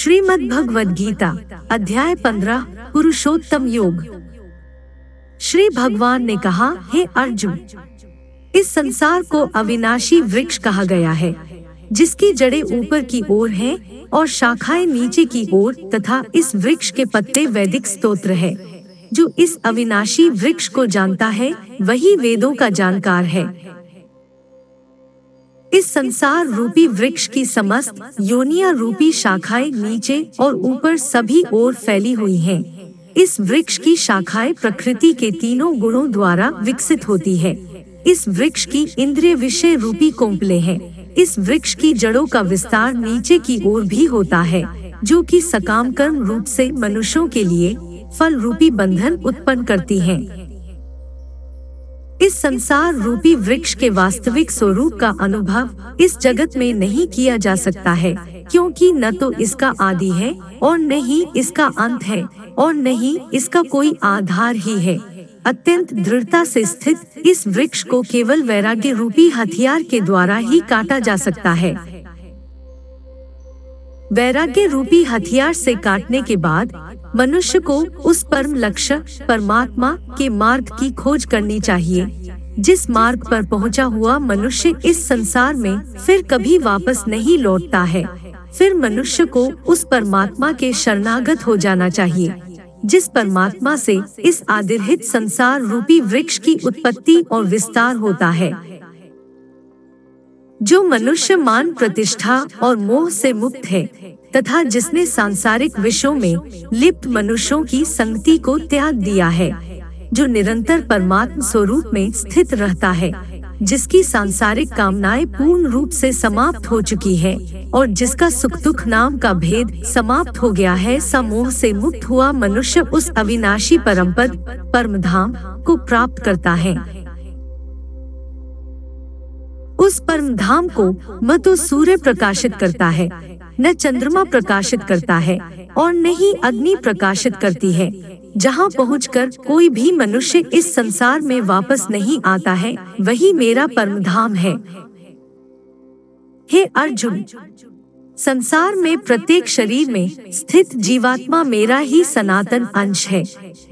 श्रीमद् भगवद गीता अध्याय पंद्रह, पुरुषोत्तम योग। श्री भगवान ने कहा, हे अर्जुन, इस संसार को अविनाशी वृक्ष कहा गया है, जिसकी जड़ें ऊपर की ओर हैं और शाखाएँ नीचे की ओर तथा इस वृक्ष के पत्ते वैदिक स्तोत्र है। जो इस अविनाशी वृक्ष को जानता है, वही वेदों का जानकार है। इस संसार रूपी वृक्ष की समस्त योनिया रूपी शाखाएँ नीचे और ऊपर सभी ओर फैली हुई हैं। इस वृक्ष की शाखाएँ प्रकृति के तीनों गुणों द्वारा विकसित होती है इस वृक्ष की इंद्रिय विषय रूपी कोम्पले हैं। इस वृक्ष की जड़ों का विस्तार नीचे की ओर भी होता है, जो कि सकाम कर्म रूप से मनुष्यों के लिए फल रूपी बंधन उत्पन्न करती हैं। इस संसार रूपी वृक्ष के वास्तविक स्वरूप का अनुभव इस जगत में नहीं किया जा सकता है, क्योंकि न तो इसका आदि है और न ही इसका अंत है और न ही इसका कोई आधार ही है। अत्यंत दृढ़ता से स्थित इस वृक्ष को केवल वैराग्य रूपी हथियार के द्वारा ही काटा जा सकता है। वैराग्य रूपी हथियार से काटने के बाद मनुष्य को उस परम लक्ष्य, परमात्मा के मार्ग की खोज करनी चाहिए। जिस मार्ग पर पहुँचा हुआ मनुष्य इस संसार में फिर कभी वापस नहीं लौटता है। फिर मनुष्य को उस परमात्मा के शरणागत हो जाना चाहिए। जिस परमात्मा से इस आदिरहित संसार रूपी वृक्ष की उत्पत्ति और विस्तार होता है। जो मनुष्य मान प्रतिष्ठा और मोह से मुक्त है तथा जिसने सांसारिक विषयों में लिप्त मनुष्यों की संगति को त्याग दिया है, जो निरंतर परमात्म स्वरूप में स्थित रहता है, जिसकी सांसारिक कामनाएँ पूर्ण रूप से समाप्त हो चुकी है और जिसका सुख दुख नाम का भेद समाप्त हो गया है, समूह से मुक्त हुआ मनुष्य उस अविनाशी परम पद परम धाम को प्राप्त करता है। उस परम धाम को म तो सूर्य प्रकाशित करता है। न चंद्रमा प्रकाशित करता है और न ही अग्नि प्रकाशित करती है, जहाँ पहुंचकर कोई भी मनुष्य इस संसार में वापस नहीं आता है, वही मेरा परम धाम है। हे अर्जुन, संसार में प्रत्येक शरीर में स्थित जीवात्मा मेरा ही सनातन अंश है,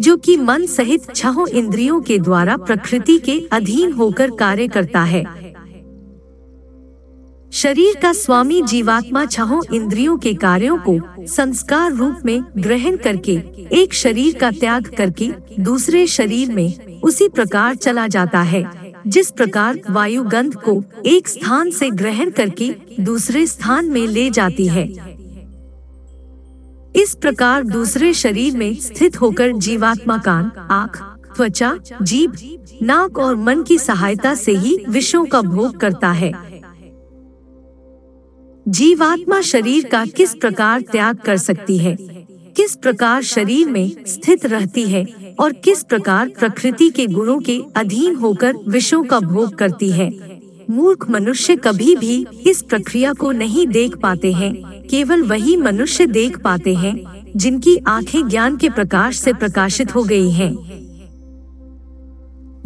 जो कि मन सहित छह इंद्रियों के द्वारा प्रकृति के अधीन होकर कार्य करता है। शरीर का स्वामी जीवात्मा छहों इंद्रियों के कार्यों को संस्कार रूप में ग्रहण करके, एक शरीर का त्याग करके, दूसरे शरीर में उसी प्रकार चला जाता है। जिस प्रकार वायु गंध को एक स्थान से ग्रहण करके दूसरे स्थान में ले जाती है। इस प्रकार दूसरे शरीर में स्थित होकर जीवात्मा कान, आँख, त्वचा, जीभ, नाक और मन की सहायता से ही विषयों का भोग करता है। जीवात्मा शरीर का किस प्रकार त्याग कर सकती है? किस प्रकार शरीर में स्थित रहती है? और किस प्रकार प्रकृति के गुणों के अधीन होकर विषयों का भोग करती है? मूर्ख मनुष्य कभी भी इस प्रक्रिया को नहीं देख पाते हैं। केवल वही मनुष्य देख पाते हैं, जिनकी आँखें ज्ञान के प्रकाश से प्रकाशित हो गई हैं।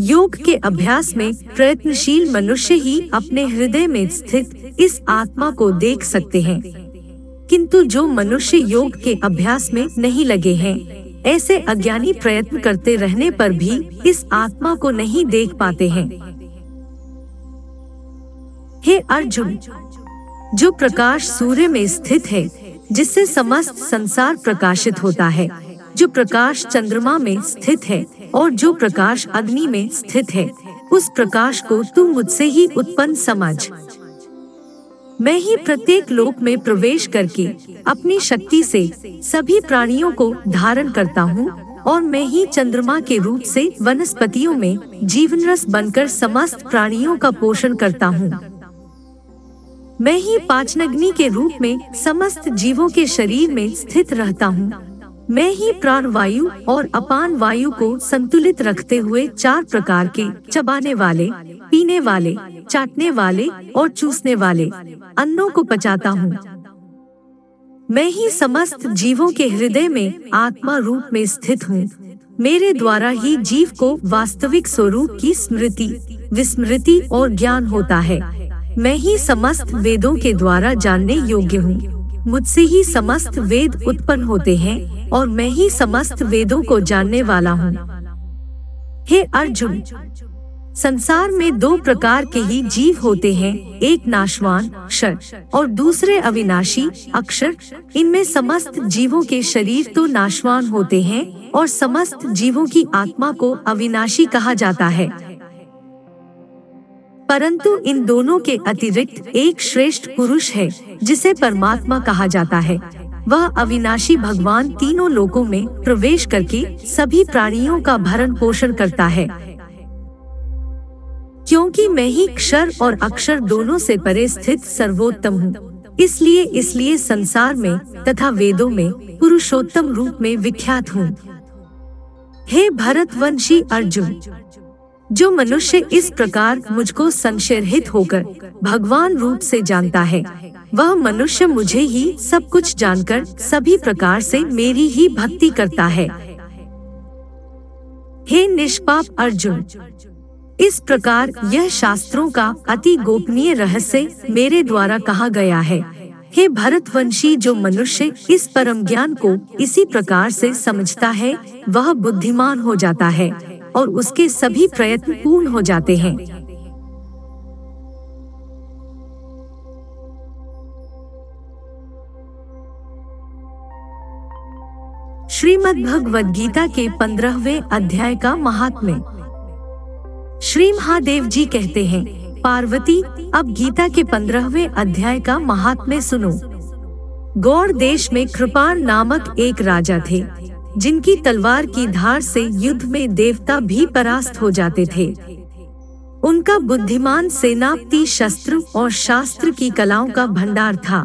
योग के अभ्यास में प्रयत्नशील मनुष्य ही अपने हृदय में स्थित इस आत्मा को देख सकते हैं। किंतु जो मनुष्य योग के अभ्यास में नहीं लगे हैं, ऐसे अज्ञानी प्रयत्न करते रहने पर भी इस आत्मा को नहीं देख पाते हैं। हे अर्जुन, जो प्रकाश सूर्य में स्थित है, जिससे समस्त संसार प्रकाशित होता है जो प्रकाश चंद्रमा में स्थित है और जो प्रकाश अग्नि में स्थित है, उस प्रकाश को तू मुझसे ही उत्पन्न समझ। मैं ही प्रत्येक लोक में प्रवेश करके अपनी शक्ति से सभी प्राणियों को धारण करता हूँ और मैं ही चंद्रमा के रूप से वनस्पतियों में जीवन रस बनकर समस्त प्राणियों का पोषण करता हूँ। मैं ही पाचनग्नि के रूप में समस्त जीवों के शरीर में स्थित रहता हूँ। मैं ही प्राण वायु और अपान वायु को संतुलित रखते हुए चार प्रकार के चबाने वाले, पीने वाले, चाटने वाले और चूसने वाले अन्नों को पचाता हूँ। मैं ही समस्त जीवों के हृदय में आत्मा रूप में स्थित हूँ। मेरे द्वारा ही जीव को वास्तविक स्वरूप की स्मृति, विस्मृति और ज्ञान होता है। मैं ही समस्त वेदों के द्वारा जानने योग्य हूँ। मुझसे ही समस्त वेद उत्पन्न होते हैं। और मैं ही समस्त वेदों को जानने वाला हूँ। हे अर्जुन, संसार में दो प्रकार के ही जीव होते हैं, एक नाशवान क्षर और दूसरे अविनाशी अक्षर इनमें समस्त जीवों के शरीर तो नाशवान होते हैं, और समस्त जीवों की आत्मा को अविनाशी कहा जाता है। परंतु इन दोनों के अतिरिक्त एक श्रेष्ठ पुरुष है, जिसे परमात्मा कहा जाता है। वह अविनाशी भगवान तीनों लोकों में प्रवेश करके सभी प्राणियों का भरण पोषण करता है। क्योंकि मैं ही क्षर और अक्षर दोनों से परे स्थित सर्वोत्तम हूँ, इसलिए इसलिए संसार में तथा वेदों में पुरुषोत्तम रूप में विख्यात हूँ। हे भरतवंशी अर्जुन जो मनुष्य इस प्रकार मुझको संशयरहित होकर भगवान रूप से जानता है, वह मनुष्य मुझे ही सब कुछ जानकर सभी प्रकार से मेरी ही भक्ति करता है। हे निष्पाप अर्जुन, इस प्रकार यह शास्त्रों का अति गोपनीय रहस्य मेरे द्वारा कहा गया है। हे भरतवंशी, जो मनुष्य इस परम ज्ञान को इसी प्रकार से समझता है, वह बुद्धिमान हो जाता है। और उसके सभी प्रयत्न पूर्ण हो जाते हैं। श्रीमद् भगवद गीता के पंद्रहवे अध्याय का महात्म्य। श्री महादेव जी कहते हैं, पार्वती, अब गीता के पंद्रहवे अध्याय का महात्म्य सुनो। गौर देश में कृपाण नामक एक राजा थे। जिनकी तलवार की धार से युद्ध में देवता भी परास्त हो जाते थे। उनका बुद्धिमान सेनापति शस्त्र और शास्त्र की कलाओं का भंडार था।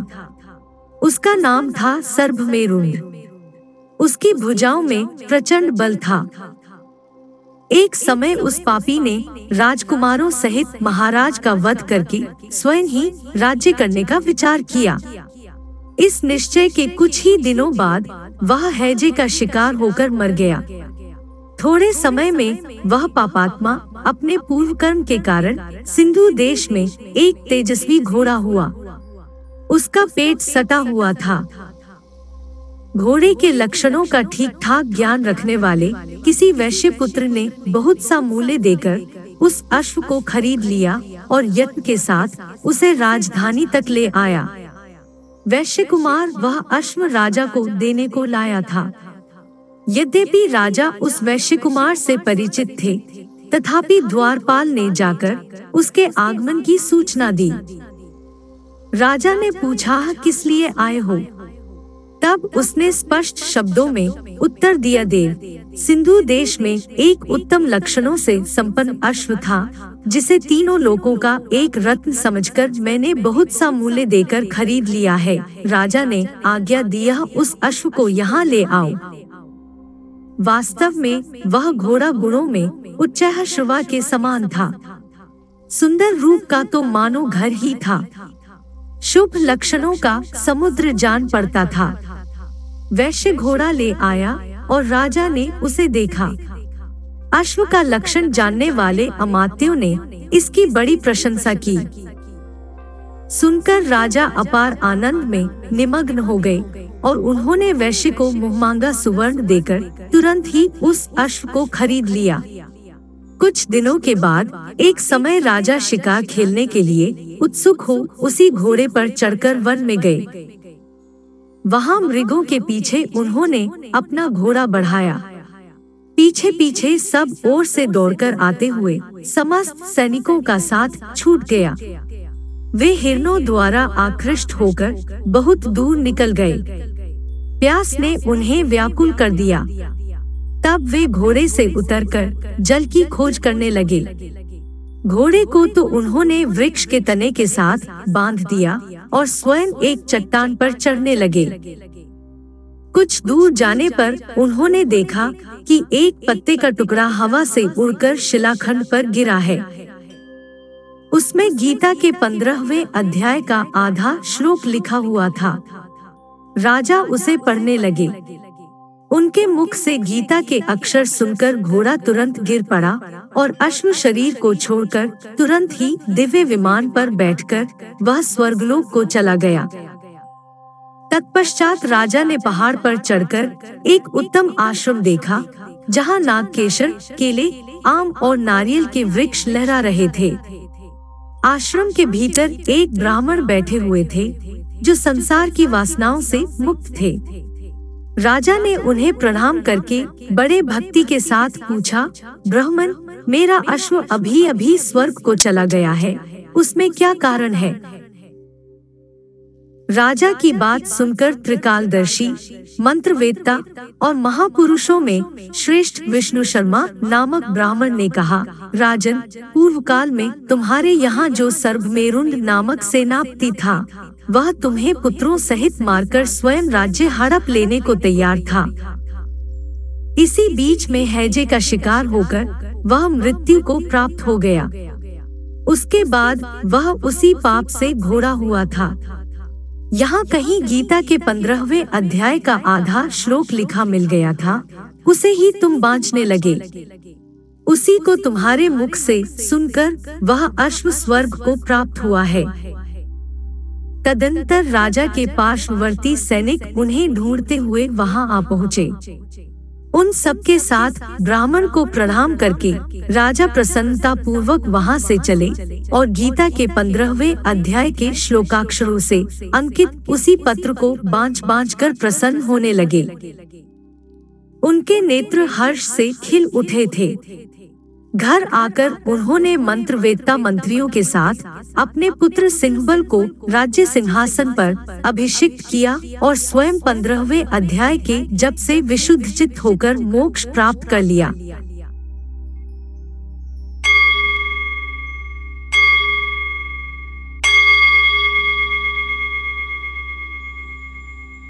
उसका नाम था सर्भमेरुंड उसकी भुजाओं में प्रचंड बल था। एक समय उस पापी ने राजकुमारों सहित महाराज का वध करके स्वयं ही राज्य करने का विचार किया। इस निश्चय के कुछ ही दिनों बाद वह हैजे का शिकार होकर मर गया। थोड़े समय में वह पापात्मा अपने पूर्व कर्म के कारण सिंधु देश में एक तेजस्वी घोड़ा हुआ। उसका पेट सटा हुआ था। घोड़े के लक्षणों का ठीक ठाक ज्ञान रखने वाले किसी वैश्य पुत्र ने बहुत सा मूल्य देकर उस अश्व को खरीद लिया और यत्न के साथ उसे राजधानी तक ले आया। वैश्य कुमार वह अश्व राजा को देने को लाया था। यद्यपि राजा उस वैश्य कुमार से परिचित थे, तथापि द्वारपाल ने जाकर उसके आगमन की सूचना दी। राजा ने पूछा, किस लिए आए हो? तब उसने स्पष्ट शब्दों में उत्तर दिया, देव सिंधु देश में एक उत्तम लक्षणों से संपन्न अश्व था, जिसे तीनों लोगों का एक रत्न समझकर मैंने बहुत सा मूल्य देकर खरीद लिया है। राजा ने आज्ञा दिया, उस अश्व को यहाँ ले आओ। वास्तव में, वह घोड़ा गुणों में उच्च श्रवा के समान था। सुंदर रूप का तो मानो घर ही था। शुभ लक्षणों का समुद्र जान पड़ता था। वैश्य घोड़ा ले आया और राजा ने उसे देखा। अश्व का लक्षण जानने वाले अमात्यों ने इसकी बड़ी प्रशंसा की। सुनकर राजा अपार आनंद में निमग्न हो गए और उन्होंने वैश्य को मुहमांगा सुवर्ण देकर तुरंत ही उस अश्व को खरीद लिया। कुछ दिनों के बाद एक समय राजा शिकार खेलने के लिए उत्सुक हो उसी घोड़े पर चढ़कर वन में गए। वहाँ मृगों के पीछे उन्होंने अपना घोड़ा बढ़ाया। पीछे पीछे सब ओर से दौड़कर आते हुए समस्त सैनिकों का साथ छूट गया। वे हिरणों द्वारा आकृष्ट होकर बहुत दूर निकल गए। प्यास ने उन्हें व्याकुल कर दिया। तब वे घोड़े से उतरकर जल की खोज करने लगे। घोड़े को तो उन्होंने वृक्ष के तने के साथ बाँध दिया और स्वयं एक चट्टान पर चढ़ने लगे। कुछ दूर जाने पर उन्होंने देखा कि एक पत्ते का टुकड़ा हवा से उड़कर शिलाखंड पर गिरा है। उसमें गीता के पंद्रहवे अध्याय का आधा श्लोक लिखा हुआ था। राजा उसे पढ़ने लगे। उनके मुख से गीता के अक्षर सुनकर घोड़ा तुरंत गिर पड़ा और अश्व शरीर को छोड़कर तुरंत ही दिव्य विमान पर बैठकर वह स्वर्गलोक को चला गया। तत्पश्चात राजा ने पहाड़ पर चढ़कर एक उत्तम आश्रम देखा, जहाँ नागकेशर, केले, आम और नारियल के वृक्ष लहरा रहे थे। आश्रम के भीतर एक ब्राह्मण बैठे हुए थे, जो संसार की वासनाओं से मुक्त थे। राजा ने उन्हें प्रणाम करके बड़े भक्ति के साथ पूछा, ब्राह्मण, मेरा अश्व अभी अभी स्वर्ग को चला गया है, उसमें क्या कारण है? राजा की बात सुनकर त्रिकालदर्शी, मंत्रवेत्ता और महापुरुषों में श्रेष्ठ विष्णु शर्मा नामक ब्राह्मण ने कहा, राजन पूर्व काल में तुम्हारे यहाँ जो सर्वमेरुंड नामक सेनापति था वह तुम्हें पुत्रों सहित मारकर स्वयं राज्य हड़प लेने को तैयार था। इसी बीच में हैजे का शिकार होकर वह मृत्यु को प्राप्त हो गया। उसके बाद वह उसी पाप से घोड़ा हुआ था। यहाँ कहीं गीता के पंद्रहवे अध्याय का आधा श्लोक लिखा मिल गया था, उसे ही तुम बांचने लगे। उसी को तुम्हारे मुख से सुनकर वह अश्व स्वर्ग को प्राप्त हुआ है। तदंतर राजा के पार्श्ववर्ती सैनिक उन्हें ढूंढते हुए वहाँ आ पहुँचे। उन सबके साथ ब्राह्मण को प्रणाम करके राजा प्रसन्नता पूर्वक वहाँ से चले और गीता के पंद्रहवे अध्याय के श्लोकाक्षरों से अंकित उसी पत्र को बांच बांच कर प्रसन्न होने लगे। उनके नेत्र हर्ष से खिल उठे थे। घर आकर उन्होंने मंत्रवेत्ता मंत्रियों के साथ अपने पुत्र सिंहबल को राज्य सिंहासन पर अभिषिक्त किया और स्वयं पंद्रहवे अध्याय के जब से विशुद्ध चित्त होकर मोक्ष प्राप्त कर लिया।